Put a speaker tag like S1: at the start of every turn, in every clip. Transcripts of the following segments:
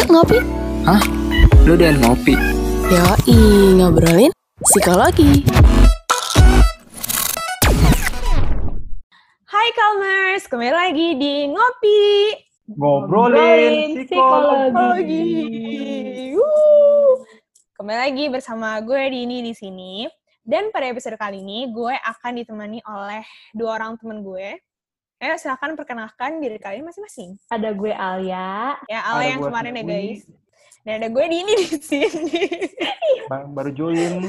S1: Yuk ngopi.
S2: Hah? Lu udah ngopi?
S1: Yoi, ngobrolin psikologi.
S3: Hai Kalmers, kembali lagi di Ngopi
S4: Ngobrolin
S3: Psikologi. Wuh. Kembali lagi bersama gue Dini di sini. Dan pada episode kali ini gue akan ditemani oleh dua orang temen gue. Ayo silahkan perkenalkan diri kalian masing-masing.
S5: Ada gue Alia.
S3: Ya,
S4: Ada
S3: Ale yang kemarin ya guys. Dan ada gue Dini di sini.
S4: Bang baru join.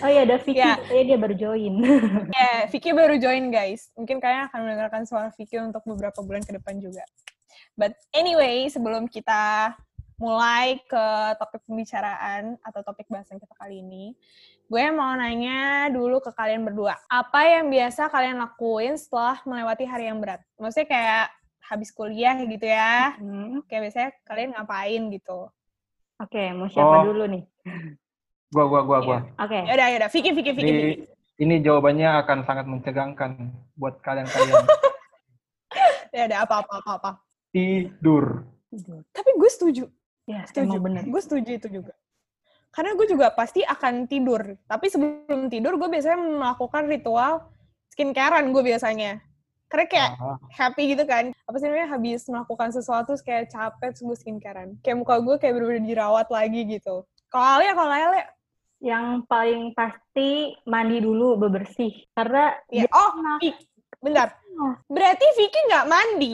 S5: Oh iya ada Vicky,
S3: Ya.
S5: katanya dia baru join.
S3: ya, Vicky baru join guys. Mungkin kalian akan mendengarkan suara Vicky untuk beberapa bulan ke depan juga. But anyway, sebelum kita mulai ke topik pembicaraan atau topik bahasan kita kali ini, gue mau nanya dulu ke kalian berdua. Apa yang biasa kalian lakuin setelah melewati hari yang berat? Maksudnya kayak habis kuliah gitu ya.
S5: Hmm.
S3: Kayak biasanya kalian ngapain gitu.
S5: Oke, mau siapa
S4: Oh.
S5: dulu nih?
S4: Gua gua gua gua.
S5: Oke.
S3: Yaudah, yaudah. Vicky, Vicky, Vicky, Vicky.
S4: Ini ini jawabannya akan sangat mencegangkan buat kalian-kalian.
S3: Yaudah, apa, apa, apa, apa.
S4: Tidur.
S5: Tidur.
S3: Tapi gue setuju.
S5: Ya,
S3: Setuju.
S5: emang bener.
S3: Gue setuju itu juga. Karena gue juga pasti akan tidur. Tapi sebelum tidur, gue biasanya melakukan ritual skincarean gue biasanya. Karena kayak
S4: Ah,
S3: happy gitu kan. Apa sih namanya, habis melakukan sesuatu, terus kayak capek, terus gue skincarean. Kayak muka gue kayak bener-bener dirawat lagi gitu. Kalau Ale, kalau Ale,
S5: Yang paling pasti mandi dulu bebersih. Karena
S3: ya, oh, Vicky. bentar. Berarti Vicky nggak mandi.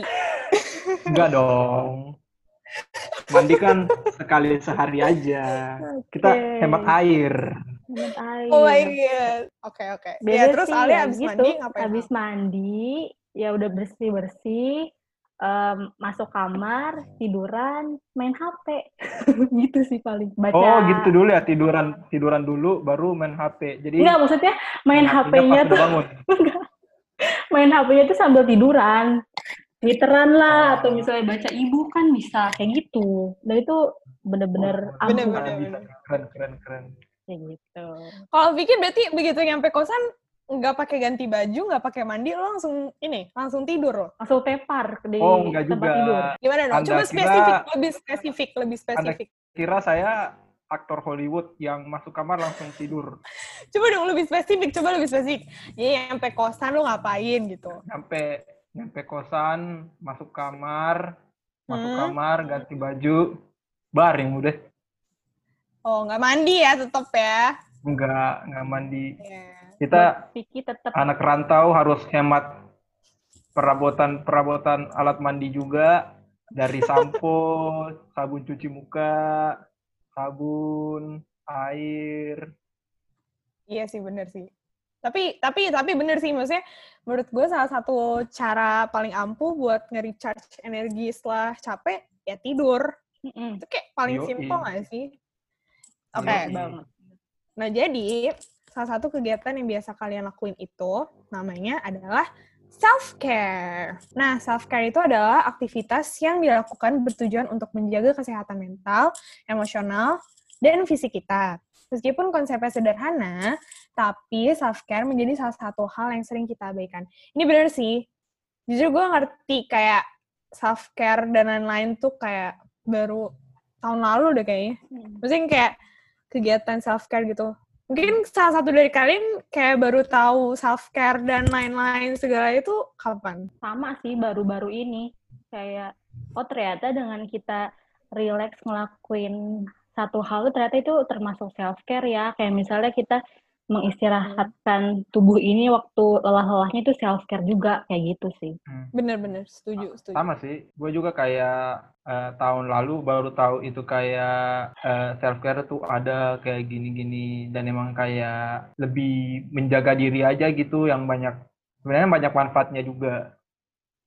S4: enggak dong. Mandi kan sekali sehari aja. Kita hemat air.
S5: hemat air.
S3: Oh my God. Oke, oke. Ya,
S5: Beda
S3: terus
S5: sih,
S3: Ale
S5: ya
S3: abis
S5: gitu.
S3: mandi ngapain?
S5: Habis mandi, ya udah bersih-bersih, em, masuk kamar, tiduran, main HP. gitu sih paling. Baca.
S4: Oh, gitu dulu ya, tiduran tiduran dulu baru main HP. Jadi
S5: Enggak, maksudnya main
S4: matinya
S5: HP-nya tuh
S4: bangun.
S5: main HP-nya tuh sambil tiduran. Twitteran lah, atau misalnya baca ibu kan bisa kayak gitu. Dan itu bener-bener
S4: Oh,
S3: Bener,
S5: ampuh
S3: bener.
S4: bisa. Keren keren keren.
S5: kayak gitu.
S3: Kalau Vicky berarti begitu nyampe kosan nggak pakai ganti baju, nggak pakai mandi, lo langsung ini, langsung tidur lo.
S5: Langsung tepar di
S4: Oh, enggak
S5: tempat
S4: juga.
S5: tidur.
S3: Gimana dong?
S4: Anda
S3: Coba
S4: kira-
S3: spesifik, lebih spesifik, lebih spesifik.
S4: Kira saya aktor Hollywood yang masuk kamar langsung tidur.
S3: Coba dong lebih spesifik, coba lebih spesifik. Jadi nyampe kosan lo ngapain gitu?
S4: Nyampe nyampe kosan, masuk kamar, masuk
S3: Hmm.
S4: kamar, ganti baju, baring udah.
S3: Oh, nggak mandi ya tetap ya.
S4: Enggak, enggak mandi.
S3: Ya.
S4: Kita
S5: Vicky tetap
S4: anak rantau harus hemat perabotan-perabotan alat mandi juga dari sampo, sabun cuci muka, sabun, air.
S3: Iya sih, bener sih. Tapi, tapi, tapi bener sih, maksudnya menurut gue salah satu cara paling ampuh buat nge-recharge energi setelah capek, ya tidur.
S5: Mm-mm.
S3: Itu kayak paling simpel nggak sih? Oke.
S4: Yoi.
S5: banget.
S3: Nah, jadi salah satu kegiatan yang biasa kalian lakuin itu namanya adalah self-care. Nah, self-care itu adalah aktivitas yang dilakukan bertujuan untuk menjaga kesehatan mental, emosional, dan fisik kita. Meskipun konsepnya sederhana, tapi self-care menjadi salah satu hal yang sering kita abaikan. Ini bener sih. Jujur gue ngerti kayak self-care dan lain-lain tuh kayak baru tahun lalu deh kayaknya. Maksudnya kayak kegiatan self-care gitu. Mungkin salah satu dari kalian kayak baru tahu self-care dan lain-lain segala itu kapan?
S5: Sama sih baru-baru ini kayak oh ternyata dengan kita relax ngelakuin satu hal ternyata itu termasuk self care ya kayak misalnya kita mengistirahatkan tubuh ini waktu lelah-lelahnya itu self care juga kayak gitu sih.
S3: Bener-bener, setuju, setuju.
S4: Sama sih, gue juga kayak eh, tahun lalu baru tahu itu kayak self care tuh ada kayak gini-gini dan emang kayak lebih menjaga diri aja gitu yang banyak sebenarnya banyak manfaatnya juga.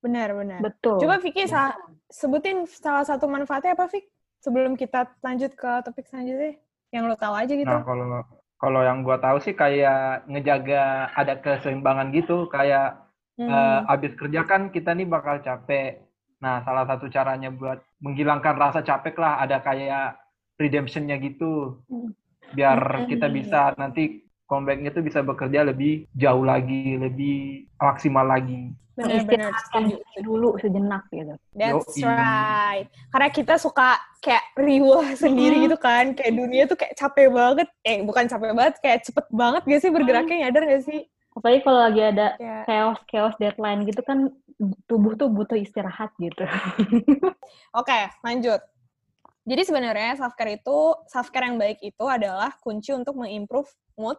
S3: Bener, bener.
S5: Betul.
S3: Coba Vicky sa- sebutin salah satu manfaatnya apa, Vicky? Sebelum kita lanjut ke topik selanjutnya. Yang lo tahu aja gitu.
S4: Nah kalau kalau yang gue tahu sih kayak ngejaga ada keseimbangan gitu kayak
S3: Hmm.
S4: eh, abis kerja kan kita nih bakal capek. Nah, salah satu caranya buat menghilangkan rasa capek lah ada kayak redemption-nya gitu. Biar
S5: Hmm.
S4: kita bisa nanti comeback-nya tuh bisa bekerja lebih jauh lagi, lebih maksimal lagi.
S3: Benar-benar
S5: dulu sejenak gitu.
S3: That's right. Karena kita suka kayak riwah sendiri
S5: Mm-mm.
S3: gitu kan. Kayak dunia tuh kayak capek banget. Eh, bukan capek banget. Kayak cepet banget gak sih bergeraknya? Nyadar gak sih?
S5: Apalagi kalau lagi ada
S3: Kayak,
S5: chaos-chaos deadline gitu kan tubuh tuh butuh istirahat gitu.
S3: Oke, lanjut. Jadi sebenarnya self-care itu, self-care yang baik itu adalah kunci untuk mengimprove mood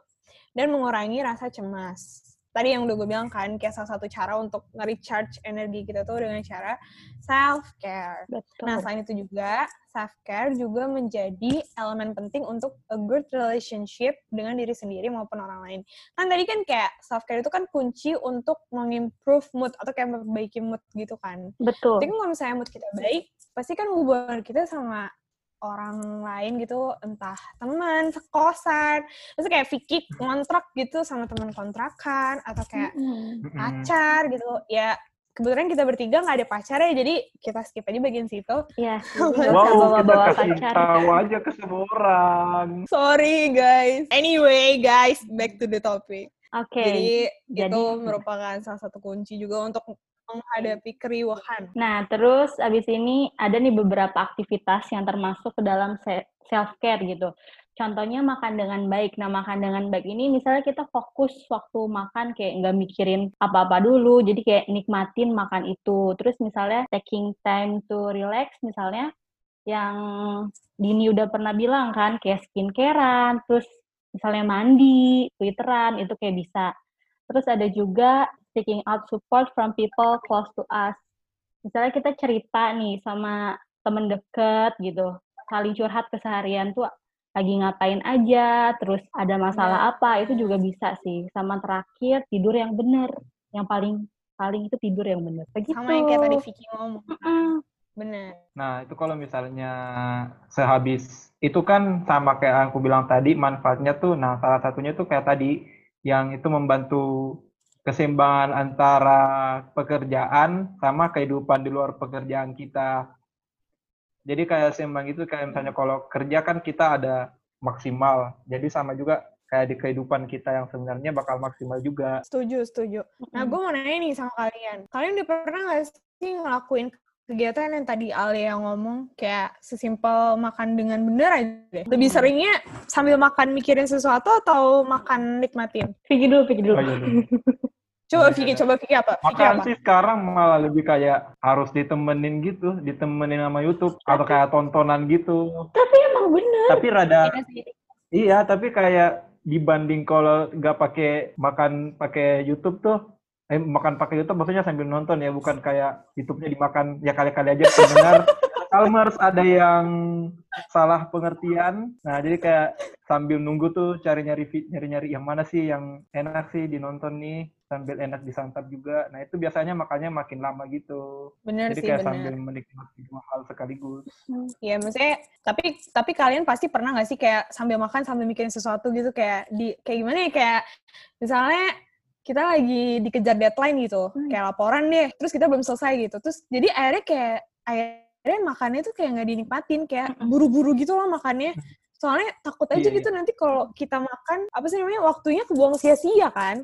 S3: dan mengurangi rasa cemas. Tadi yang udah gue bilang kan, kayak salah satu cara untuk nge-recharge energi kita tuh dengan cara self-care.
S5: Betul.
S3: Nah, selain itu juga, self-care juga menjadi elemen penting untuk a good relationship dengan diri sendiri maupun orang lain. Kan tadi kan kayak self-care itu kan kunci untuk mengimprove mood atau kayak memperbaiki mood gitu kan.
S5: Betul.
S3: Tapi kalau misalnya mood kita baik, pasti kan hubungan kita sama orang lain gitu, entah teman, sekosan, terus kayak Vicky kontrak gitu sama teman kontrakan, atau kayak.
S5: Mm-mm.
S3: pacar gitu. Ya, kebetulan kita bertiga nggak ada pacar ya, jadi kita skip aja bagian situ.
S5: Iya, nggak usah
S4: Wow, kita
S5: bawa-bawa
S4: kasih
S5: pacar.
S4: tahu aja ke semua orang.
S3: Sorry guys. Anyway guys, back to the topic.
S5: Oke.
S3: Jadi,
S5: jadi-
S3: itu merupakan salah satu kunci juga untuk menghadapi keriuhan.
S5: Nah, terus abis ini ada nih beberapa aktivitas yang termasuk ke dalam self care gitu. Contohnya makan dengan baik. Nah, makan dengan baik ini misalnya kita fokus waktu makan kayak nggak mikirin apa-apa dulu, jadi kayak nikmatin makan itu. Terus misalnya taking time to relax misalnya yang Dini udah pernah bilang kan kayak skincarean, terus misalnya mandi, twitteran itu kayak bisa. Terus ada juga seeking out support from people close to us. Misalnya kita cerita nih sama temen deket gitu, saling curhat keseharian tuh lagi ngapain aja, terus ada masalah apa, itu juga bisa sih. Sama terakhir tidur yang benar, yang paling paling itu tidur yang benar. Begitu.
S3: Sama yang kayak tadi Vicky ngomong. Bener.
S4: Nah, itu kalau misalnya sehabis itu kan sama kayak aku bilang tadi manfaatnya tuh nah salah satunya tuh kayak tadi yang itu membantu keseimbangan antara pekerjaan sama kehidupan di luar pekerjaan kita. Jadi kayak seimbang itu kayak misalnya kalau kerja kan kita ada maksimal. Jadi sama juga kayak di kehidupan kita yang sebenarnya bakal maksimal juga.
S3: Setuju, setuju. Nah, gue mau nanya nih sama kalian. Kalian udah pernah nggak sih ngelakuin kegiatan yang tadi Alia ngomong kayak sesimpel makan dengan bener aja deh. Lebih seringnya sambil makan mikirin sesuatu atau makan nikmatin?
S5: Pikir dulu, pikir dulu.
S4: Oh, iya, iya.
S3: Coba
S4: Iya,
S3: Vicky, coba Vicky apa? Vicky
S4: Makan
S3: apa?
S4: sih sekarang malah lebih kayak harus ditemenin gitu, ditemenin sama YouTube atau kayak tontonan gitu.
S5: Tapi emang bener.
S4: Tapi rada
S3: Iya
S4: iya, tapi kayak dibanding kalau nggak pakai makan pakai YouTube tuh, eh, makan pakai YouTube maksudnya sambil nonton ya, bukan kayak YouTube-nya dimakan ya kali-kali aja pendengar. Almers ada yang salah pengertian. Nah, jadi kayak sambil nunggu tuh cari-nyari nyari-nyari yang mana sih yang enak sih dinonton nih sambil enak disantap juga. Nah, itu biasanya makannya makin lama gitu.
S3: Bener
S4: Jadi
S3: sih,
S4: kayak
S3: bener.
S4: sambil menikmati dua hal sekaligus.
S3: Iya, maksudnya tapi tapi kalian pasti pernah nggak sih kayak sambil makan sambil mikirin sesuatu gitu kayak di kayak gimana ya kayak misalnya kita lagi dikejar deadline gitu,
S5: Hmm.
S3: kayak laporan deh, terus kita belum selesai gitu, terus jadi akhirnya kayak akhirnya makannya tuh kayak nggak dinikmatin, kayak buru-buru gitu loh makannya. Soalnya takut aja
S4: Iya,
S3: gitu nanti kalau kita makan apa sih namanya waktunya kebuang sia-sia kan.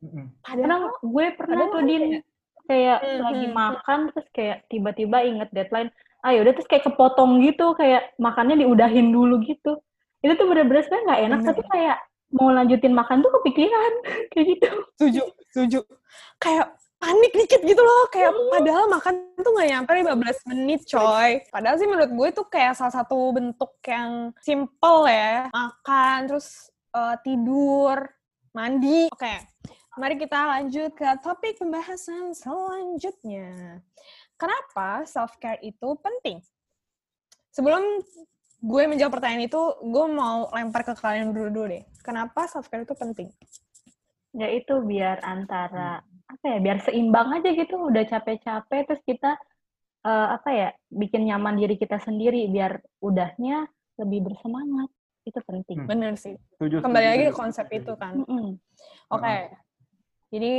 S4: Mm-mm.
S5: Kadang gue pernah
S3: Padahal
S5: tuh
S3: kan
S5: Din
S3: kayak-
S5: kayak
S3: Hmm,
S5: lagi
S3: hmm,
S5: makan terus kayak tiba-tiba inget deadline. Ah yaudah terus kayak kepotong gitu kayak makannya diudahin dulu gitu. Itu tuh bener-bener sebenarnya nggak enak
S3: Bener.
S5: tapi kayak mau lanjutin makan tuh kepikiran kayak gitu.
S3: Setuju, setuju. Kayak panik dikit gitu loh, kayak padahal makan tuh nggak nyampe 15 menit coy. Padahal sih menurut gue tuh kayak salah satu bentuk yang simple ya. Makan, terus eh, tidur, mandi. Oke, mari kita lanjut ke topik pembahasan selanjutnya. Kenapa self-care itu penting? Sebelum gue menjawab pertanyaan itu, gue mau lempar ke kalian dulu-dulu deh. Kenapa self-care itu penting?
S5: Ya itu biar antara apa ya biar seimbang aja gitu udah capek-capek terus kita eh, apa ya bikin nyaman diri kita sendiri biar udahnya lebih bersemangat itu penting.
S4: Hmm.
S3: Bener sih.
S4: Setuju,
S3: Kembali
S4: setuju,
S3: lagi ke konsep itu kan.
S5: Mm-mm.
S3: Oke. Jadi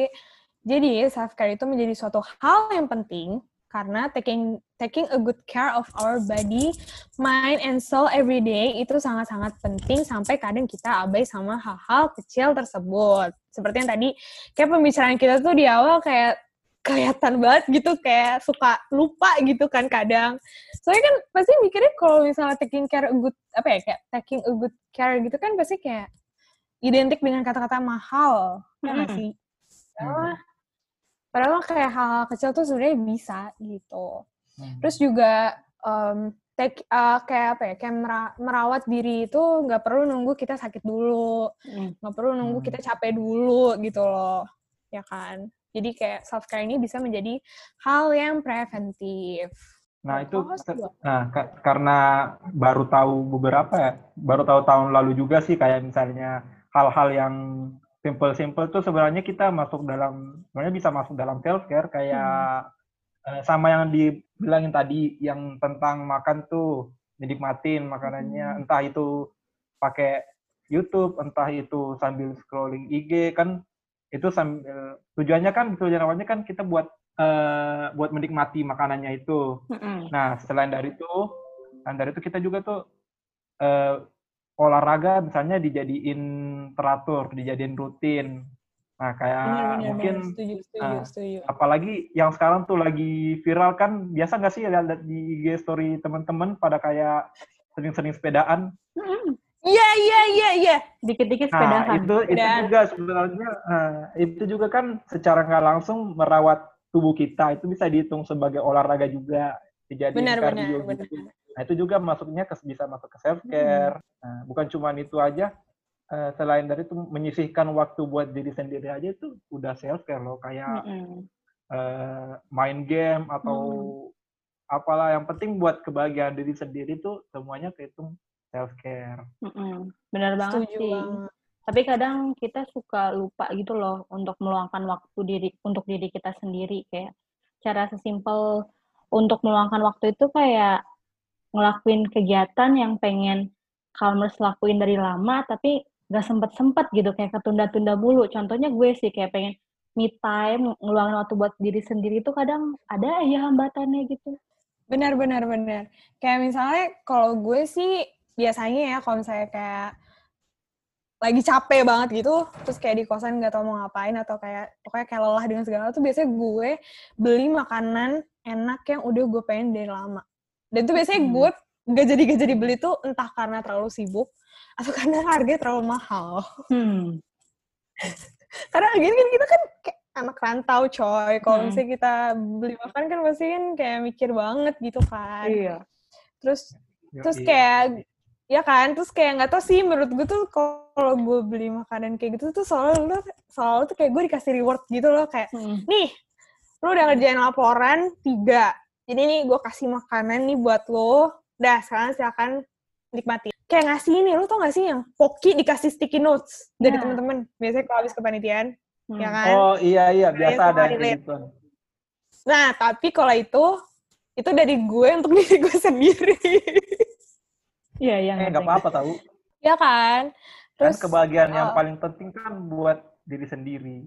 S3: jadi self care itu menjadi suatu hal yang penting karena taking taking a good care of our body, mind and soul every day itu sangat-sangat penting sampai kadang kita abai sama hal-hal kecil tersebut. Seperti yang tadi kayak pembicaraan kita tuh di awal kayak kelihatan banget gitu kayak suka lupa gitu kan kadang. Soalnya kan pasti mikirnya kalau misalnya taking care a good apa ya kayak taking a good care gitu kan pasti kayak identik dengan kata-kata mahal, nggak
S5: Mm-mm.
S3: sih? Padahal, padahal kayak hal, hal kecil tuh sebenarnya bisa gitu.
S4: Hmm.
S3: Terus juga um, take, uh, kayak apa ya, kayak mera- merawat diri itu nggak perlu nunggu kita sakit dulu,
S5: Mm.
S3: nggak perlu nunggu
S4: Hmm.
S3: kita capek dulu gitu loh, ya kan? Jadi kayak self care ini bisa menjadi hal yang preventif.
S4: Nah itu
S3: Oh,
S4: nah ka- karena baru tahu beberapa ya, baru tahu tahun lalu juga sih kayak misalnya hal-hal yang simple-simple tuh sebenarnya kita masuk dalam sebenarnya bisa masuk dalam self care kayak eh, sama yang dibilangin tadi yang tentang makan tuh dinikmatin makanannya entah itu pakai YouTube entah itu sambil scrolling IG kan itu sambil tujuannya kan tujuan awalnya kan kita buat eh, buat menikmati makanannya itu
S5: Mm-mm.
S4: Nah, selain dari itu, selain dari itu kita juga tuh eh, olahraga misalnya dijadiin teratur, dijadiin rutin. Nah, kayak
S3: Benar, benar,
S4: mungkin
S3: benar. setuju, setuju,
S4: ah,
S3: setuju.
S4: apalagi yang sekarang tuh lagi viral kan, biasa nggak sih lihat di IG story teman-teman pada kayak sering-sering sepedaan.
S5: Mm-mm.
S3: Iya, iya, iya, iya.
S5: Dikit-dikit
S4: Nah,
S5: sepedahan.
S4: itu itu
S3: Sepedaan.
S4: juga sebenarnya eh, itu juga kan secara nggak langsung merawat tubuh kita itu bisa dihitung sebagai olahraga juga dijadiin
S3: Benar, benar,
S4: cardio
S3: benar.
S4: gitu. Nah, itu juga masuknya ke bisa masuk ke self care. Nah, bukan cuma itu aja. Eh, selain dari itu menyisihkan waktu buat diri sendiri aja itu udah self care loh kayak
S5: Mm-mm.
S4: eh, main game atau apalah yang penting buat kebahagiaan diri sendiri tuh semuanya kehitung self care.
S5: Mm-mm. Benar banget
S3: Setuju
S5: sih.
S3: banget.
S5: Tapi kadang kita suka lupa gitu loh untuk meluangkan waktu diri untuk diri kita sendiri kayak cara sesimpel untuk meluangkan waktu itu kayak ngelakuin kegiatan yang pengen Calmers lakuin dari lama tapi gak sempet-sempet gitu kayak ketunda-tunda mulu. Contohnya gue sih kayak pengen me time, ngeluangin waktu buat diri sendiri itu kadang ada aja hambatannya gitu.
S3: Benar, benar, benar. Kayak misalnya kalau gue sih biasanya ya kalau misalnya kayak lagi capek banget gitu, terus kayak di kosan nggak tahu mau ngapain atau kayak pokoknya kayak lelah dengan segala tuh biasanya gue beli makanan enak yang udah gue pengen dari lama. Dan tuh biasanya
S5: Hmm.
S3: gue gak jadi gak jadi beli tuh entah karena terlalu sibuk atau karena harganya terlalu mahal.
S5: Hmm.
S3: Karena gini kan kita kan kayak anak rantau coy. Kalau
S5: Hmm.
S3: misalnya kita beli makan kan pasti kan kayak mikir banget gitu kan.
S5: Iya.
S3: Terus terus
S4: Yoi.
S3: kayak ya kan terus kayak nggak tau sih menurut gue tuh kalau gue beli makanan kayak gitu tuh selalu selalu tuh kayak gue dikasih reward gitu loh kayak
S5: Hmm.
S3: nih lu udah ngerjain laporan tiga jadi nih gue kasih makanan nih buat lo dah sekarang silakan nikmati kayak ngasih ini lu tau gak sih yang Poki dikasih sticky notes dari
S5: Ya.
S3: temen-temen biasanya kalau habis kepanitiaan
S5: Hmm.
S3: ya kan
S4: Oh iya iya biasa
S3: Saya
S4: ada
S3: relate.
S4: gitu.
S3: nah tapi kalau itu itu dari gue untuk diri gue sendiri
S5: Iya, iya.
S4: Eh nggak apa-apa tahu.
S3: ya kan
S4: Kan
S3: terus
S4: kebahagiaan yang
S3: oh.
S4: paling penting kan buat diri sendiri.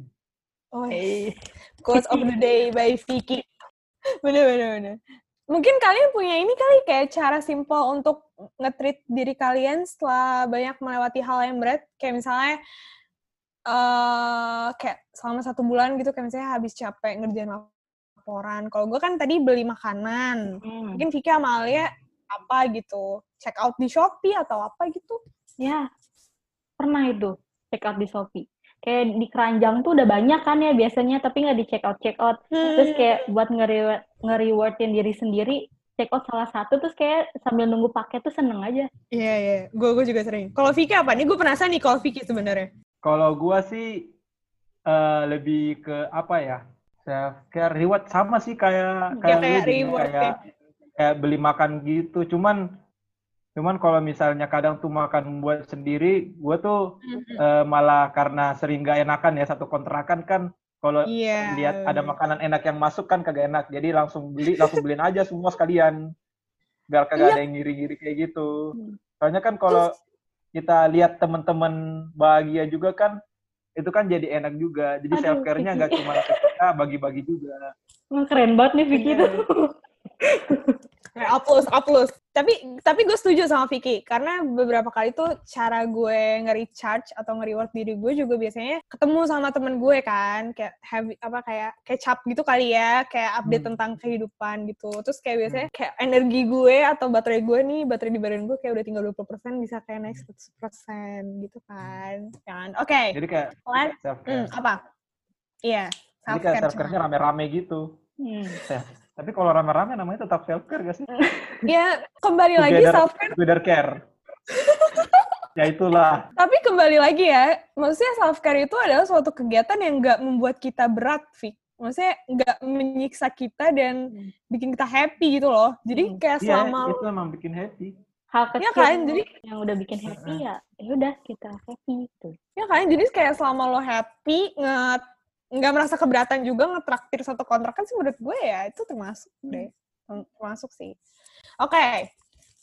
S3: oh,
S5: ngerti.
S3: Quotes of the day by Vicky. Bener, bener, bener. Mungkin kalian punya ini kali kayak cara simple untuk nge-treat diri kalian setelah banyak melewati hal yang berat. Kayak misalnya, eh kayak selama satu bulan gitu, kayak misalnya habis capek ngerjain laporan. Kalau gue kan tadi beli makanan.
S5: Hmm.
S3: Mungkin Vicky sama Alia apa gitu. Check out di Shopee atau apa gitu.
S5: Ya, pernah itu check out di Shopee. Kayak di keranjang tuh udah banyak kan ya biasanya, tapi nggak di check out check out. Terus kayak buat nge-reward, nge-rewardin diri sendiri, check out salah satu, terus kayak sambil nunggu paket tuh seneng aja.
S3: Iya, iya. Gue gue juga sering. Kalau Vicky apa? Nih gue penasaran nih kalau Vicky sebenarnya.
S4: Kalau gua sih eh, lebih ke apa ya? Self care reward sama sih kayak
S3: Ya,
S4: kayak,
S3: kayak
S4: lu jadi
S3: reward
S4: kayak kayak beli makan gitu. Cuman cuman kalau misalnya kadang tuh makan buat sendiri, gua tuh eh, malah karena sering gak enakan ya satu kontrakan kan kalau
S3: Iya.
S4: lihat ada makanan enak yang masuk kan kagak enak. Jadi langsung beli, langsung beliin aja semua sekalian. Biar kagak
S3: Iya.
S4: ada yang ngiri-ngiri kayak gitu.
S5: Hmm.
S4: Soalnya kan kalau kita lihat teman-teman bahagia juga kan itu kan jadi enak juga. Jadi
S5: Aduh,
S4: self care-nya nggak cuma kita, bagi-bagi juga.
S5: Wah, keren banget nih Vicky tuh.
S3: Oke, Upload, upload. Tapi tapi gue setuju sama Vicky karena beberapa kali tuh cara gue nge-recharge atau nge-reward diri gue juga biasanya ketemu sama temen gue kan kayak have apa kayak catch up gitu kali ya kayak update
S4: Hmm.
S3: tentang kehidupan gitu. Terus kayak biasanya kayak energi gue atau baterai gue nih baterai di badan gue kayak udah tinggal 20% bisa kayak naik 100% gitu kan. Kan? Oke.
S4: Jadi kayak
S3: Lan-
S4: self
S3: hmm, apa? Iya
S4: Jadi kayak self care-nya rame-rame gitu.
S5: Hmm.
S4: Tapi kalau rame-rame namanya tetap self care gak sih?
S3: ya kembali lagi
S4: Together-
S3: self care
S4: Together care. ya itulah.
S3: Tapi kembali lagi ya, maksudnya self care itu adalah suatu kegiatan yang nggak membuat kita berat, Vic. Maksudnya nggak menyiksa kita dan
S5: Hmm.
S3: bikin kita happy gitu loh. Jadi
S5: Hmm.
S3: kayak
S4: Iya,
S3: selama
S4: itu emang bikin happy.
S5: Hal
S3: Iya
S5: kecil
S3: kan, jadi-
S5: yang udah bikin happy ya, ya udah kita happy gitu.
S3: ya kan, jadi kayak selama lo happy nge nggak merasa keberatan juga ngetraktir satu kontrak kan sih menurut gue ya itu termasuk deh, Term- termasuk sih. Oke,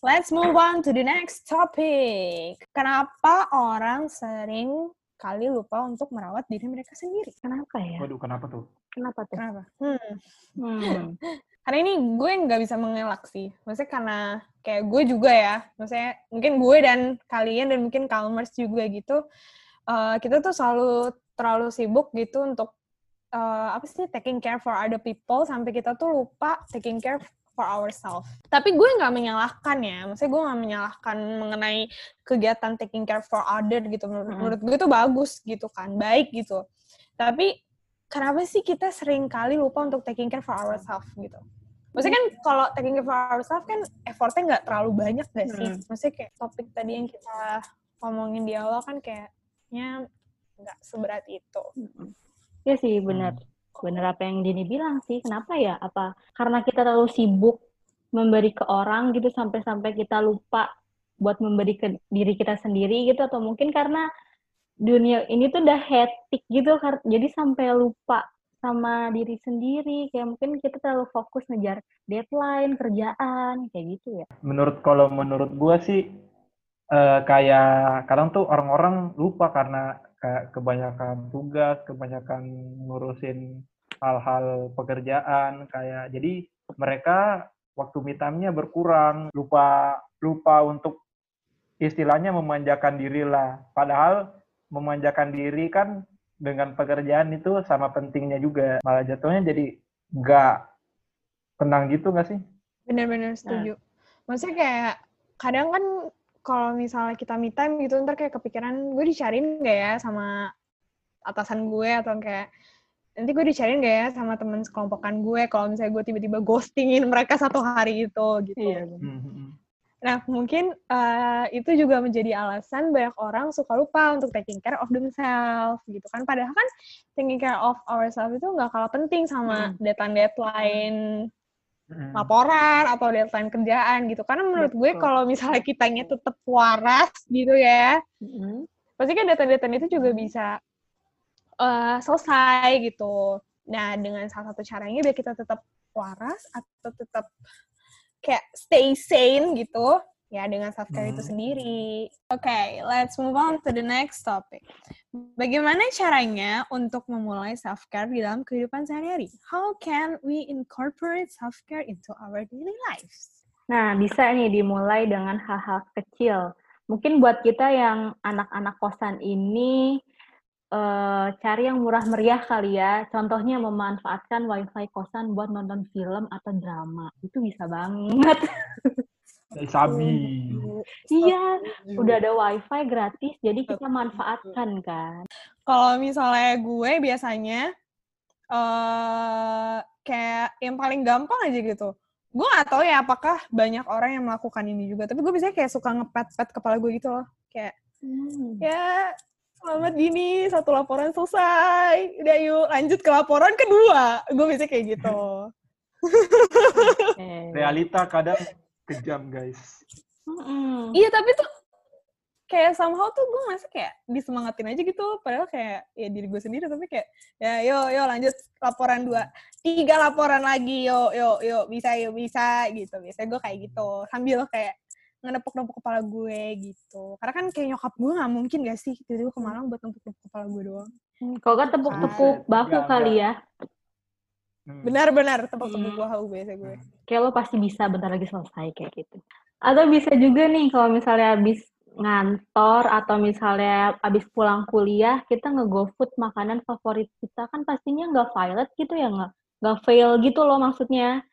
S3: let's move on to the next topic. Kenapa orang sering kali lupa untuk merawat diri mereka sendiri?
S5: Kenapa ya?
S4: Waduh, kenapa tuh?
S5: Kenapa tuh?
S3: Kenapa? Hmm.
S5: Hmm.
S3: karena ini gue nggak bisa mengelak sih. Maksudnya karena kayak gue juga ya, maksudnya mungkin gue dan kalian dan mungkin Calmers juga gitu, eh, kita tuh selalu terlalu sibuk gitu untuk eh, apa sih taking care for other people sampai kita tuh lupa taking care for ourselves. Tapi gue nggak menyalahkan ya, maksudnya gue nggak menyalahkan mengenai kegiatan taking care for other gitu. Menurut,
S5: Mm.
S3: menurut gue itu bagus gitu kan, baik gitu. Tapi kenapa sih kita sering kali lupa untuk taking care for ourselves gitu? Maksudnya kan kalau taking care for ourselves kan effortnya nggak terlalu banyak gak sih?
S5: Hmm.
S3: Maksudnya kayak topik tadi yang kita ngomongin di awal kan kayaknya nggak seberat itu.
S5: Iya sih benar. Benar apa yang Dini bilang sih. Kenapa ya? Apa karena kita terlalu sibuk memberi ke orang gitu sampai-sampai kita lupa buat memberi ke diri kita sendiri gitu atau mungkin karena dunia ini tuh udah hectic gitu jadi sampai lupa sama diri sendiri kayak mungkin kita terlalu fokus ngejar deadline kerjaan kayak gitu ya
S4: Menurut kalau menurut gua sih eh, kayak kadang tuh orang-orang lupa karena kayak kebanyakan tugas, kebanyakan ngurusin hal-hal pekerjaan kayak jadi mereka waktu me time-nya berkurang, lupa lupa untuk istilahnya memanjakan diri lah. Padahal memanjakan diri kan dengan pekerjaan itu sama pentingnya juga. Malah jatuhnya jadi nggak tenang gitu nggak sih?
S3: Bener-bener setuju. Maksudnya kayak kadang kan kalau misalnya kita me time gitu ntar kayak kepikiran gue dicariin gak ya sama atasan gue atau kayak nanti gue dicariin gak ya sama temen sekelompokan gue kalau misalnya gue tiba-tiba ghostingin mereka satu hari itu gitu.
S4: Hmm,
S3: Nah, mungkin eh, itu juga menjadi alasan banyak orang suka lupa untuk taking care of themselves gitu kan. Padahal kan taking care of ourselves itu nggak kalah penting sama deadline-deadline
S4: Hmm.
S3: Laporan atau deadline kerjaan gitu. Karena menurut gue kalau misalnya kitanya tetap waras gitu ya,
S5: Mm-mm.
S3: pasti kan deadline-deadline itu juga bisa eh, selesai gitu. Nah, dengan salah satu caranya biar kita tetap waras atau tetap kayak stay sane gitu, ya dengan self care itu
S4: Hmm.
S3: sendiri. Oke, let's move on to the next topic. Bagaimana caranya untuk memulai self care di dalam kehidupan sehari-hari? How can we incorporate self care into our daily lives?
S5: Nah, bisa nih dimulai dengan hal-hal kecil. Mungkin buat kita yang anak-anak kosan ini eh, cari yang murah meriah kali ya. Contohnya memanfaatkan wifi kosan buat nonton film atau drama. Itu bisa banget.
S4: Dari sabi.
S5: iya, udah ada wifi gratis, jadi kita manfaatkan kan.
S3: Kalau misalnya gue biasanya eh kayak yang paling gampang aja gitu. Gue gak tahu ya apakah banyak orang yang melakukan ini juga. Tapi gue biasanya kayak suka ngepet-pet kepala gue gitu loh. Kayak, ya selamat gini, satu laporan selesai. Udah yuk lanjut ke laporan kedua. Gue biasanya kayak gitu.
S4: Realita kadang kejam, guys.
S5: Mm-mm.
S3: Iya tapi tuh kayak somehow tuh gue masih kayak disemangatin aja gitu. Padahal kayak ya diri gue sendiri tapi kayak ya yo yo lanjut laporan dua, tiga laporan lagi yo yo yo bisa yo bisa gitu. Biasanya gue kayak gitu sambil kayak ngenepuk-nepuk kepala gue gitu. Karena kan kayak nyokap gue nggak mungkin gak sih tiba-tiba ke Malang buat nepuk-nepuk kepala gue doang.
S5: Kalau kan tepuk-tepuk
S4: Ah,
S5: bahu kali ya.
S4: Hmm.
S3: Benar-benar tepuk-tepuk
S5: Hmm.
S3: bahu biasa gue.
S5: Kayak lo pasti bisa bentar lagi selesai kayak gitu. Atau bisa juga nih kalau misalnya habis ngantor atau misalnya habis pulang kuliah kita nge food makanan favorit kita kan pastinya nggak violet gitu ya nggak nggak fail gitu loh maksudnya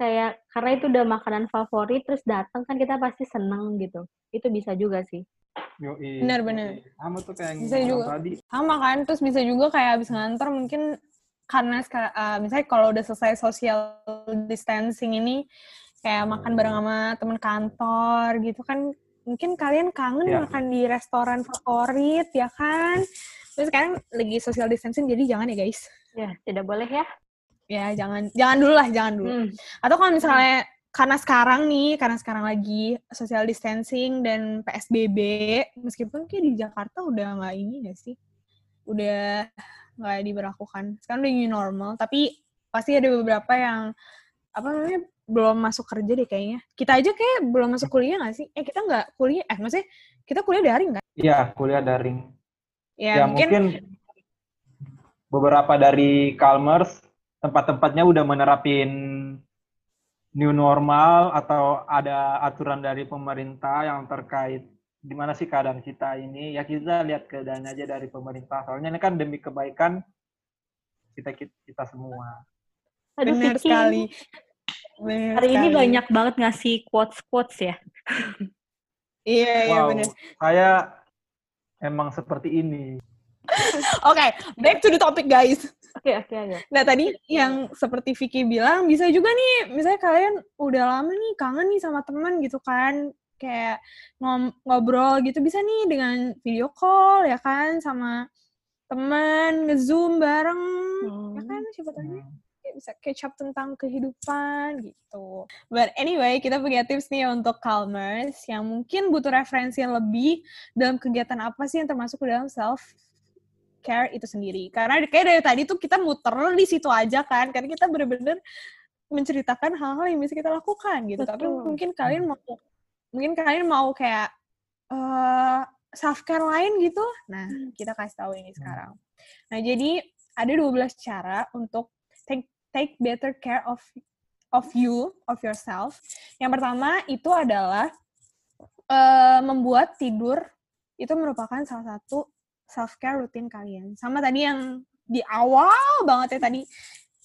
S5: kayak karena itu udah makanan favorit terus datang kan kita pasti seneng gitu itu bisa juga sih
S4: Yoi.
S3: Benar-benar.
S4: Sama tuh kayak
S3: Bisa juga.
S4: tadi.
S3: sama kan terus bisa juga kayak abis ngantor mungkin karena uh, misalnya kalau udah selesai social distancing ini kayak makan bareng sama temen kantor gitu kan mungkin kalian kangen
S4: Ya.
S3: makan di restoran favorit ya kan? Terus sekarang lagi social distancing jadi jangan ya guys.
S5: Ya tidak boleh ya.
S3: Ya jangan jangan dulu lah jangan dulu.
S5: Hmm.
S3: atau kalau misalnya karena sekarang nih karena sekarang lagi social distancing dan PSBB meskipun kayak di Jakarta udah nggak ini nggak sih? Udah nggak diberlakukan. Sekarang udah new normal tapi pasti ada beberapa yang apa namanya belum masuk kerja deh kayaknya. Kita aja kayak belum masuk kuliah nggak sih? Eh kita nggak kuliah eh maksudnya kita kuliah daring kan
S4: Iya, kuliah daring.
S3: ya,
S4: Ya,
S3: mungkin,
S4: mungkin beberapa dari Calmers tempat-tempatnya udah menerapin new normal atau ada aturan dari pemerintah yang terkait gimana sih keadaan kita ini? Ya kita lihat keadaan aja dari pemerintah. Soalnya ini kan demi kebaikan kita kita, kita semua.
S5: Aduh,
S3: benar
S5: Vicky,
S3: sekali. Benar
S5: hari ini
S3: sekali.
S5: banyak banget ngasih quotes quotes ya.
S3: Iya iya
S4: wow
S3: benar.
S4: saya emang seperti ini.
S3: Oke back to the topic guys.
S5: Oke oke ayo
S3: Nah tadi yang seperti Vicky bilang bisa juga nih, misalnya kalian udah lama nih kangen nih sama teman gitu kan, kayak ngobrol gitu bisa nih dengan video call ya kan sama teman ngezoom bareng ya kan siapa tahu kayak bisa catch up tentang kehidupan gitu. But anyway, kita punya tips nih untuk calmers yang mungkin butuh referensi yang lebih dalam kegiatan apa sih yang termasuk ke dalam self care itu sendiri. Karena kayak dari tadi tuh kita muter di situ aja kan, karena kita bener-bener menceritakan hal-hal yang bisa kita lakukan gitu. Tapi
S5: Betul.
S3: mungkin kalian mau mungkin kalian mau kayak eh self care lain gitu. Nah, kita kasih tahu ini sekarang. Nah, jadi ada 12 cara untuk take take better care of of you, of yourself. Yang pertama itu adalah eh, membuat tidur itu merupakan salah satu self care rutin kalian. Sama tadi yang di awal banget ya tadi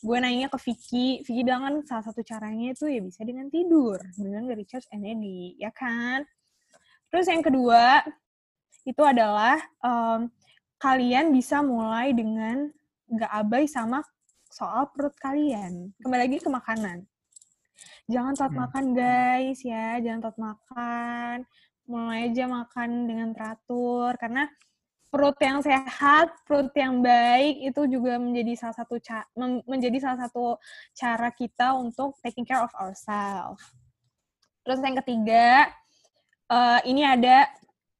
S3: gue nanya ke Vicky, Vicky bilang kan salah satu caranya itu ya bisa dengan tidur, dengan recharge energi, ya kan? Terus yang kedua itu adalah em, kalian bisa mulai dengan nggak abai sama soal perut kalian. Kembali lagi ke makanan. Jangan telat
S4: Hmm.
S3: makan guys ya, jangan telat makan. Mulai aja makan dengan teratur karena perut yang sehat, perut yang baik itu juga menjadi salah satu menjadi salah satu cara kita untuk taking care of ourselves. Terus yang ketiga, eh, ini ada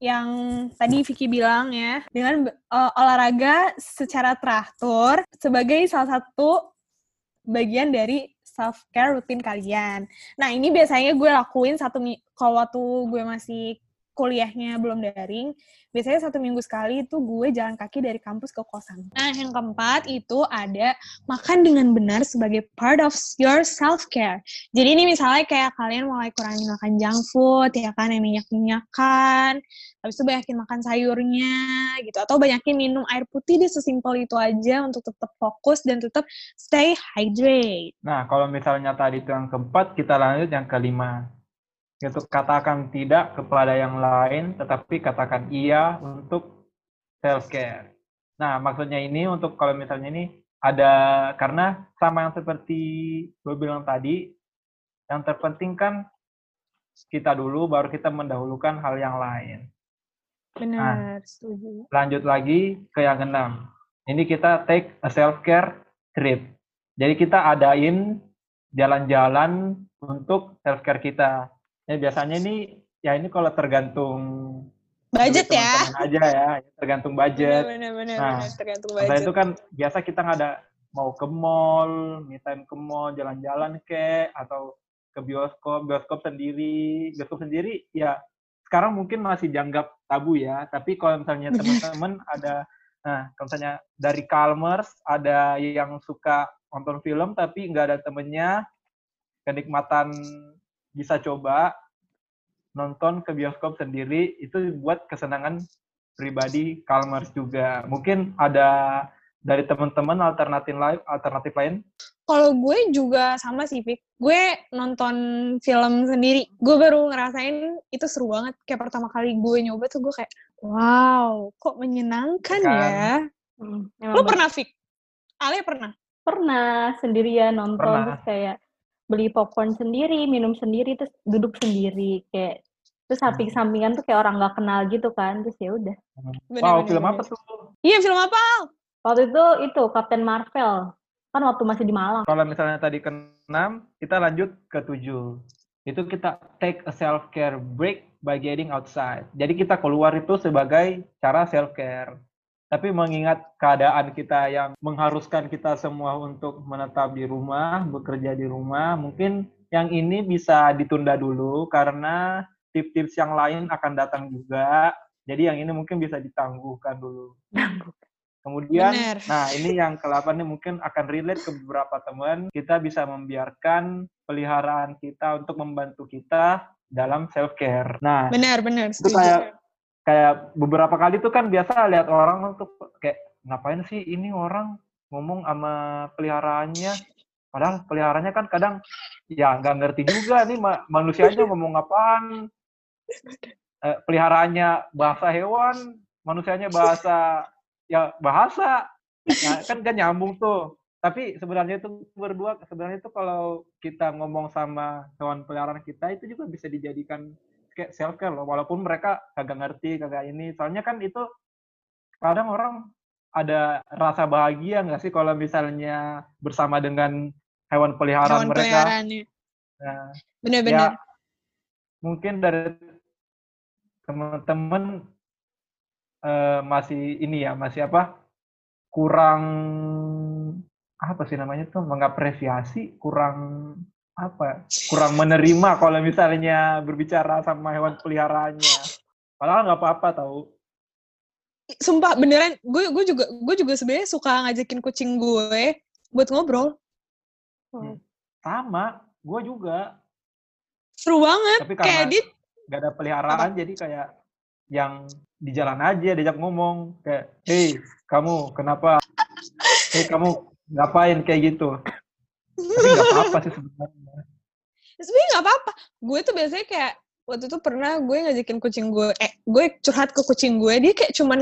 S3: yang tadi Vicky bilang ya, dengan eh, olahraga secara teratur sebagai salah satu bagian dari self care rutin kalian. Nah ini biasanya gue lakuin satu kalau waktu gue masih kuliahnya belum daring, biasanya satu minggu sekali itu gue jalan kaki dari kampus ke kosan. Nah yang keempat itu ada makan dengan benar sebagai part of your self care. Jadi ini misalnya kayak kalian mulai kurangin makan junk food ya kan yang minyak-minyakan, habis itu banyakin makan sayurnya gitu atau banyakin minum air putih deh sesimpel itu aja untuk tetap fokus dan tetap stay hydrate.
S4: Nah, kalau misalnya tadi itu yang keempat, kita lanjut yang kelima. Yaitu katakan tidak kepada yang lain, tetapi katakan iya untuk self-care. Nah, maksudnya ini untuk kalau misalnya ini ada, karena sama yang seperti gue bilang tadi, yang terpenting kan kita dulu, baru kita mendahulukan hal yang lain.
S3: Benar, setuju.
S4: Lanjut lagi ke yang keenam. Ini kita take a self-care trip. Jadi kita adain jalan-jalan untuk self-care kita. Ya biasanya ini ya ini kalau tergantung
S3: Budget ya.
S4: aja ya, tergantung budget.
S3: Benar-benar
S4: Nah,
S3: tergantung
S4: Setelah
S3: budget.
S4: itu kan biasa kita nggak ada mau ke mall, me time ke mall, jalan-jalan ke atau ke bioskop, bioskop sendiri, bioskop sendiri ya sekarang mungkin masih dianggap tabu ya, tapi kalau misalnya teman-teman ada, nah kalau misalnya dari Calmers ada yang suka nonton film tapi nggak ada temennya, kenikmatan bisa coba nonton ke bioskop sendiri itu buat kesenangan pribadi Kalmers juga. Mungkin ada dari teman-teman alternatif lain alternatif lain
S3: Kalau gue juga sama sih, Vic. Gue nonton film sendiri. Gue baru ngerasain itu seru banget. Kayak pertama kali gue nyoba tuh gue kayak, wow, kok menyenangkan
S4: Kan.
S3: ya.
S5: Hmm,
S3: Lo pernah, Vic? Ale pernah?
S5: pernah sendirian nonton
S4: Pernah.
S5: terus kayak beli popcorn sendiri, minum sendiri, terus duduk sendiri. Kayak terus samping-sampingan tuh kayak orang nggak kenal gitu kan terus ya udah.
S3: Bener,
S4: wow
S3: bener,
S4: film
S3: bener.
S4: apa tuh?
S3: Iya, film apa?
S5: waktu itu itu Captain Marvel. Kan waktu masih di Malang.
S4: Kalau misalnya tadi ke enam kita lanjut ke tujuh. Itu kita take a self care break by getting outside. Jadi kita keluar itu sebagai cara self care tapi mengingat keadaan kita yang mengharuskan kita semua untuk menetap di rumah, bekerja di rumah, mungkin yang ini bisa ditunda dulu karena tips-tips yang lain akan datang juga. Jadi yang ini mungkin bisa ditangguhkan dulu. Kemudian,
S3: Bener.
S4: nah ini yang ke-8 ini mungkin akan relate ke beberapa teman. Kita bisa membiarkan peliharaan kita untuk membantu kita dalam self care. Nah,
S3: Benar, benar.
S4: itu kayak kayak beberapa kali tuh kan biasa lihat orang tuh kayak ngapain sih ini orang ngomong sama peliharaannya? Padahal peliharaannya kan kadang ya nggak ngerti juga nih ma- manusianya ngomong apaan. Eh, peliharaannya bahasa hewan manusianya bahasa ya bahasa. Nah, kan kan nyambung tuh. Tapi sebenarnya itu berdua sebenarnya itu kalau kita ngomong sama hewan peliharaan kita itu juga bisa dijadikan kayak self care loh walaupun mereka kagak ngerti kagak ini soalnya kan itu kadang orang ada rasa bahagia nggak sih kalau misalnya bersama dengan hewan peliharaan
S3: Hewan
S4: mereka
S3: peliharaannya.
S4: Nah,
S3: Benar-benar.
S4: ya mungkin dari teman-teman eh, masih ini ya masih apa kurang apa sih namanya tuh mengapresiasi kurang apa kurang menerima kalau misalnya berbicara sama hewan peliharaannya. Padahal nggak apa-apa tahu.
S3: Sumpah beneran, gue gue juga gue juga sebenarnya suka ngajakin kucing gue buat ngobrol.
S4: sama gue juga.
S3: Seru banget.
S4: tapi
S3: Kayak
S4: karena
S3: dia
S4: nggak ada peliharaan jadi kayak yang di jalan aja diajak ngomong. Kayak hei kamu kenapa? Hei kamu ngapain? Kayak gitu tapi nggak apa-apa sih sebenarnya
S3: sebenarnya nggak apa-apa. Gue tuh biasanya kayak waktu itu pernah gue ngajakin kucing gue, eh gue curhat ke kucing gue, dia kayak cuman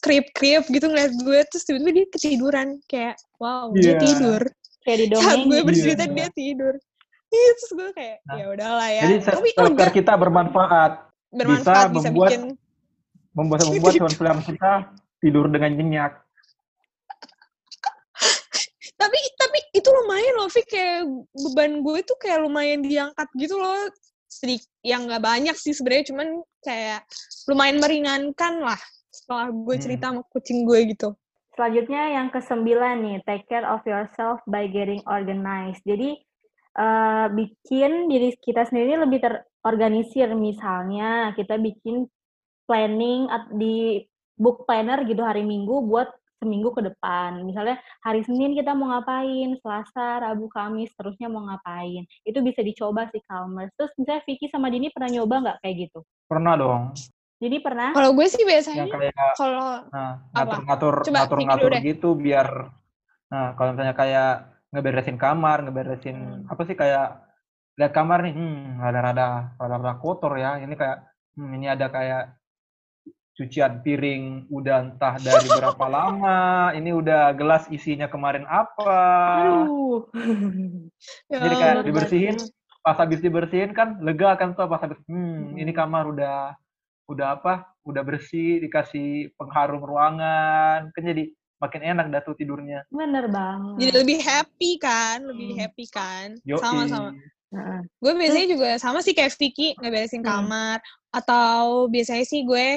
S3: krip-krip gitu ngeliat gue, terus tiba-tiba dia ketiduran. Kayak, wow, dia
S4: Iya.
S3: tidur.
S5: kayak di
S3: Saat gue
S5: dongeng
S3: bercerita,
S4: Iya.
S3: dia tidur. Iya, terus gue kayak,
S4: Nah,
S3: ya udahlah ya.
S4: jadi
S3: Tapi lega,
S4: care kita bermanfaat
S3: bermanfaat, bisa,
S4: membuat-
S3: bikin...
S4: membuat membuat hewan peliharaan kita tidur dengan nyenyak
S3: tapi itu lumayan loh, Fik. Kayak beban gue tuh kayak lumayan diangkat gitu loh. Sedikit, yang nggak banyak sih sebenarnya, cuman kayak lumayan meringankan lah setelah gue
S4: Hmm.
S3: cerita sama kucing gue gitu.
S5: Selanjutnya yang kesembilan nih, take care of yourself by getting organized. Jadi eh, bikin diri kita sendiri lebih terorganisir. Misalnya kita bikin planning at- di book planner gitu hari Minggu buat seminggu ke depan. Misalnya hari Senin kita mau ngapain, Selasa, Rabu, Kamis, terusnya mau ngapain. Itu bisa dicoba sih Calmers. Terus misalnya Vicky sama Dini pernah nyoba nggak kayak gitu?
S4: pernah dong
S5: Jadi pernah?
S3: Kalau gue sih
S4: yang
S3: biasanya
S4: kayak
S3: kalau
S4: nah, ngatur-ngatur
S3: Coba,
S4: ngatur-ngatur gitu biar nah kalau misalnya kayak ngeberesin kamar ngeberesin
S5: Hmm.
S4: apa sih kayak lihat kamar nih hmm rada-rada rada-rada kotor ya ini kayak hmm, ini ada kayak cucian piring udah entah dari berapa lama ini udah gelas isinya kemarin apa
S5: Aduh.
S3: ya
S4: jadi kayak dibersihin pas habis dibersihin kan lega kan tuh pas habis hmm ini kamar udah udah apa udah bersih dikasih pengharum ruangan kan jadi makin enak dah tuh tidurnya
S5: Bener banget.
S3: Jadi lebih happy kan, lebih
S5: Hmm.
S3: happy kan. Sama-sama.
S5: Heeh.
S3: Gue biasanya juga sama sih kayak Vicky, ngeberesin
S5: Hmm.
S3: kamar. Atau biasanya sih gue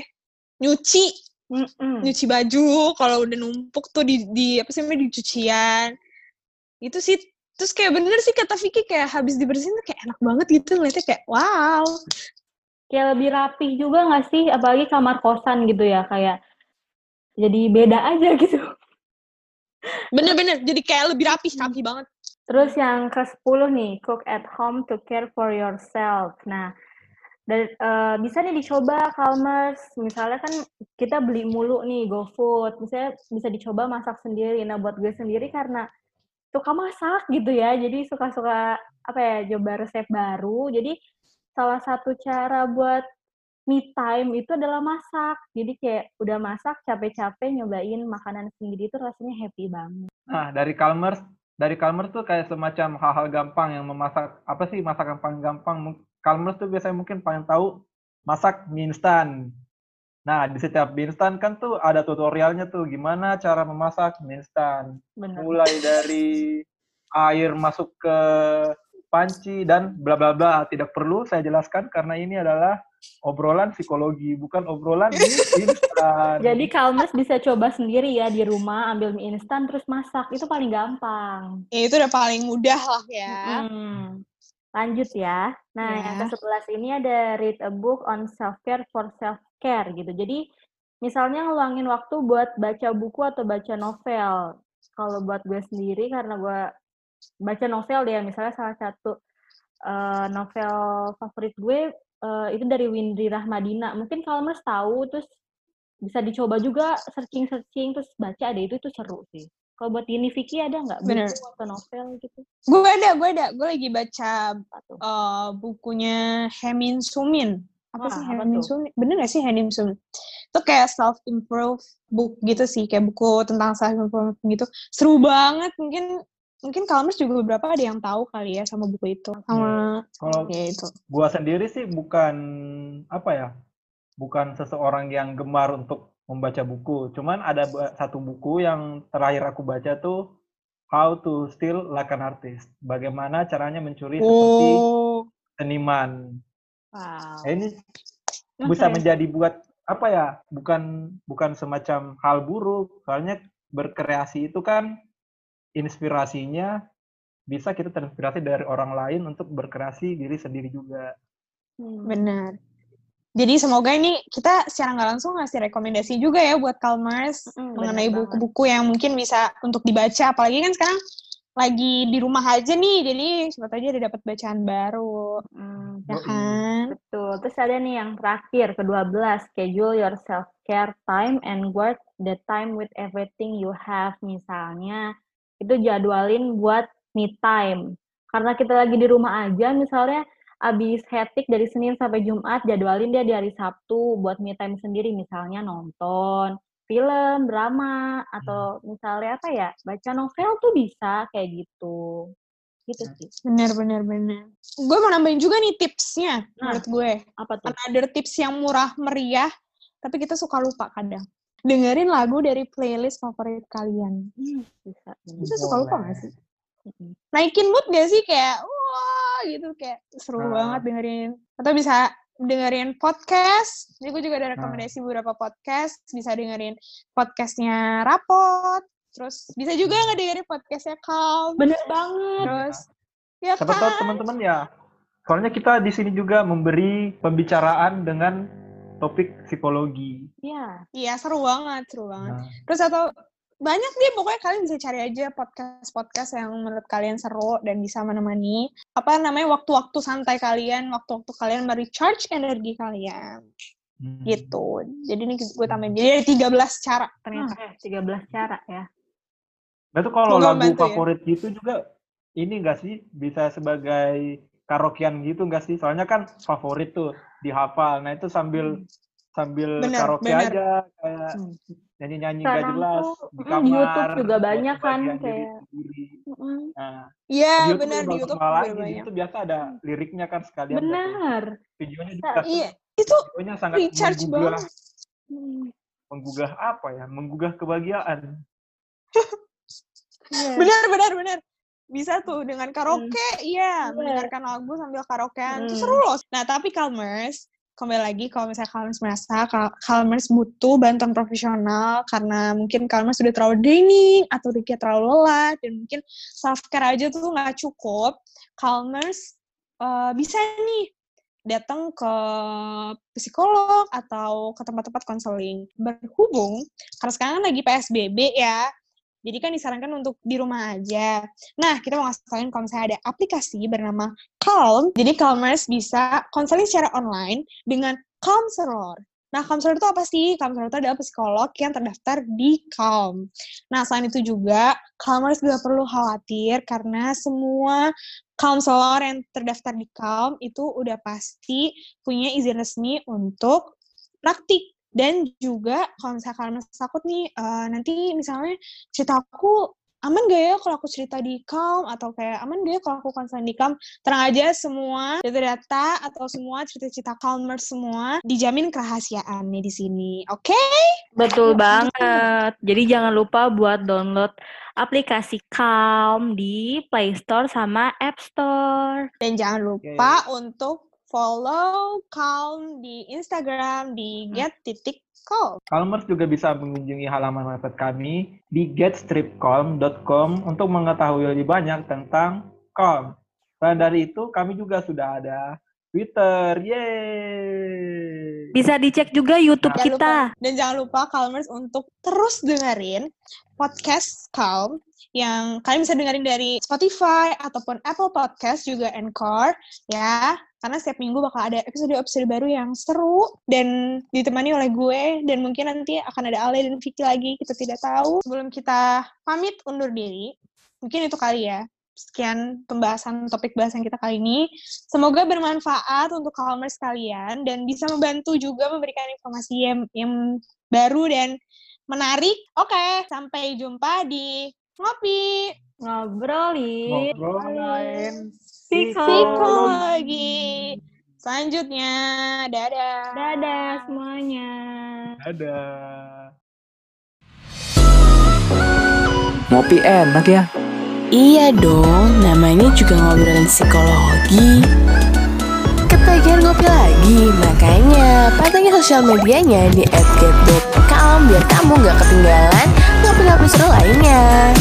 S3: nyuci,
S5: Mm-mm.
S3: nyuci baju kalau udah numpuk tuh di, di apa sih namanya di cucian. Itu sih terus kayak bener sih kata Vicky kayak habis dibersihin tuh kayak enak banget gitu ngeliatnya kayak wow.
S5: Kayak lebih rapih juga nggak sih? Apalagi kamar kosan gitu ya, kayak jadi beda aja gitu.
S3: Bener-bener, jadi kayak lebih rapi, rapi banget.
S5: Terus yang ke-10 nih, cook at home to care for yourself. Nah, dan eh, bisa nih dicoba Calmers. Misalnya kan kita beli mulu nih GoFood, misalnya bisa dicoba masak sendiri. Nah, buat gue sendiri karena suka masak gitu ya, jadi suka-suka apa ya, coba resep baru. Jadi salah satu cara buat me time itu adalah masak. Jadi kayak udah masak capek-capek nyobain makanan sendiri itu rasanya happy banget.
S4: Nah, dari Calmers, dari Calmers tuh kayak semacam hal-hal gampang yang memasak, apa sih masakan paling gampang? Calmers tuh biasanya mungkin paling tahu masak mie instan. Nah, di setiap mie instan kan tuh ada tutorialnya tuh gimana cara memasak mie instan.
S5: Bener.
S4: Mulai dari air masuk ke panci dan bla bla bla. Tidak perlu saya jelaskan karena ini adalah obrolan psikologi, bukan obrolan mie instan.
S5: Jadi Calmers bisa coba sendiri ya di rumah, ambil mie instan terus masak. Itu paling gampang.
S3: Ya, itu udah paling mudah lah ya.
S5: Hmm. Lanjut ya. Nah,
S3: Ya.
S5: yang ke-11 ini ada read a book on self-care for self-care gitu. Jadi, misalnya ngeluangin waktu buat baca buku atau baca novel. Kalau buat gue sendiri, karena gue baca novel ya, misalnya salah satu eh, novel favorit gue eh, itu dari Windri Rahmadina. Mungkin Kalmers tahu, terus bisa dicoba juga searching-searching, terus baca deh, itu itu seru sih. Kalau buat ini Vicky ada nggak
S3: Bener.
S5: buku atau novel gitu?
S3: Gue ada, gue ada. Gue lagi baca eh, bukunya Hemin Sumin. Apa
S5: Wah,
S3: sih
S5: apa
S3: Hemin
S5: tuh?
S3: Sumin? Bener gak sih Hemin Sumin? Itu kayak self-improve book gitu sih. Kayak buku tentang self-improve gitu. Seru banget. Mungkin mungkin Kalmers juga beberapa ada yang tahu kali ya sama buku itu. Sama
S4: Kalau
S3: ya itu.
S4: gua sendiri sih bukan apa ya bukan seseorang yang gemar untuk membaca buku cuman ada satu buku yang terakhir aku baca tuh How to Steal Like an Artist bagaimana caranya mencuri seperti
S3: Oh.
S4: seniman
S5: Wow.
S4: Nah, ini
S5: Wah,
S4: bisa
S5: keren.
S4: menjadi buat apa ya bukan bukan semacam hal buruk soalnya berkreasi itu kan inspirasinya bisa kita terinspirasi dari orang lain untuk berkreasi diri sendiri juga
S5: Hmm.
S3: Benar. Jadi semoga ini kita secara nggak langsung ngasih rekomendasi juga ya buat Calmers
S5: Mm-mm,
S3: mengenai buku-buku yang mungkin bisa untuk dibaca. Apalagi kan sekarang lagi di rumah aja nih, jadi siapa tahu aja ada dapat bacaan baru,
S5: Hmm,
S3: ya
S4: Yoi.
S3: kan?
S5: betul. Terus ada nih yang terakhir, ke-12, schedule your self-care time and work the time with everything you have. Misalnya, itu jadwalin buat me time. Karena kita lagi di rumah aja, misalnya abis hektik dari Senin sampai Jumat, jadwalin dia di hari Sabtu buat me time sendiri. Misalnya nonton film, drama, atau misalnya apa ya, baca novel tuh bisa kayak gitu. Gitu sih.
S3: Benar, benar, benar. Gue mau nambahin juga nih tipsnya
S5: Nah.
S3: menurut gue.
S5: Apa tuh?
S3: Another tips yang murah meriah, tapi kita suka lupa kadang. Dengerin lagu dari playlist favorit kalian.
S5: Hmm, bisa.
S3: Kita suka lupa gak sih? Naikin mood gak sih kayak wah gitu kayak seru
S4: Nah.
S3: banget dengerin atau bisa dengerin podcast jadi gue juga ada
S4: Nah.
S3: rekomendasi beberapa podcast bisa dengerin podcastnya rapot terus bisa juga nggak dengerin podcastnya Calm
S5: Bener banget.
S3: terus ya
S4: Siapa tahu
S3: kan
S4: teman-teman ya. Soalnya kita di sini juga memberi pembicaraan dengan topik psikologi.
S5: Iya.
S3: iya seru banget seru banget
S4: Nah,
S3: terus atau banyak deh pokoknya kalian bisa cari aja podcast podcast yang menurut kalian seru dan bisa menemani apa namanya waktu-waktu santai kalian waktu-waktu kalian merecharge energi kalian
S4: hmm.
S3: gitu jadi ini gue tambahin jadi ada 13 cara ternyata
S5: Eh, 13 cara ya.
S4: Nah itu kalau
S3: Semoga
S4: lagu
S3: ya.
S4: favorit gitu juga ini enggak sih bisa sebagai karaokean gitu enggak sih? Soalnya kan favorit tuh dihafal. Nah itu sambil sambil
S3: Bener,
S4: karaoke
S3: bener.
S4: aja kayak
S5: Hmm.
S4: nyanyi-nyanyi
S5: Sekarang
S4: jelas
S5: tuh,
S4: di
S5: mm,
S4: kamar.
S5: YouTube juga banyak kan, kayak-.
S4: Nah,
S3: iya
S4: YouTube
S3: benar di YouTube juga
S4: lagi.
S3: Banyak
S4: YouTube biasa ada liriknya kan sekalian.
S5: Benar.
S4: Videonya juga
S3: iya itu
S4: Videonya sangat
S3: recharge
S4: menggugah,
S3: banget
S5: Mm.
S4: menggugah apa ya? Menggugah kebahagiaan.
S5: Iya.
S3: benar benar benar bisa tuh dengan karaoke iya
S5: Iya.
S3: mendengarkan lagu sambil karaokean itu
S5: Hmm.
S3: seru loh nah tapi Calmers kembali lagi kalau misalnya Calmers merasa Calmers butuh bantuan profesional karena mungkin Calmers sudah terlalu draining atau Ricky terlalu lelah dan mungkin self care aja tuh nggak cukup Calmers eh, bisa nih datang ke psikolog atau ke tempat-tempat konseling. Berhubung karena sekarang lagi PSBB ya Jadi kan disarankan untuk di rumah aja. Nah, kita mau ngasih tauin kalau misalnya ada aplikasi bernama Calm. Jadi Calmers bisa konseling secara online dengan Counselor. Nah, counselor itu apa sih? Counselor itu adalah psikolog yang terdaftar di Calm. Nah, selain itu juga, Calmers juga perlu khawatir karena semua counselor yang terdaftar di Calm itu udah pasti punya izin resmi untuk praktik. Dan juga kalau misalnya kalian takut nih, uh, nanti misalnya cerita aku aman gak ya kalau aku cerita di Calm? Atau kayak aman gak ya kalau aku konseling di Calm? Tenang aja semua data-data atau semua cerita-cerita Calmer semua dijamin kerahasiaan nih di sini oke? Okay?
S5: betul banget. Jadi jangan lupa buat download aplikasi Calm di Play Store sama App Store.
S3: Dan jangan lupa okay. untuk follow Calm di Instagram di get titik Calm.
S4: Calmers juga bisa mengunjungi halaman website kami di getstripcalm.com untuk mengetahui lebih banyak tentang Calm. Selain dari itu, kami juga sudah ada Twitter. Yeay!
S5: Bisa dicek juga YouTube jangan kita.
S3: Lupa, dan jangan lupa Calmers untuk terus dengerin podcast Calm yang kalian bisa dengerin dari Spotify ataupun Apple Podcast juga Encore ya karena setiap minggu bakal ada episode-episode baru yang seru dan ditemani oleh gue dan mungkin nanti akan ada Ale dan Vicky lagi kita tidak tahu sebelum kita pamit undur diri mungkin itu kali ya sekian pembahasan topik bahasan kita kali ini. Semoga bermanfaat untuk calmers kalian dan bisa membantu juga memberikan informasi yang, yang baru dan menarik. Oke, sampai jumpa di ngopi.
S5: Ngobrolin.
S4: Ngobrolin.
S3: Psikologi. Selanjutnya, dadah.
S5: Dadah semuanya.
S4: Dadah.
S2: Ngopi enak ya?
S1: Iya dong, namanya juga ngobrolin psikologi. Ketagihan ngopi lagi, makanya pantengin sosial medianya di @get.calm biar kamu gak ketinggalan ngopi-ngopi seru lainnya.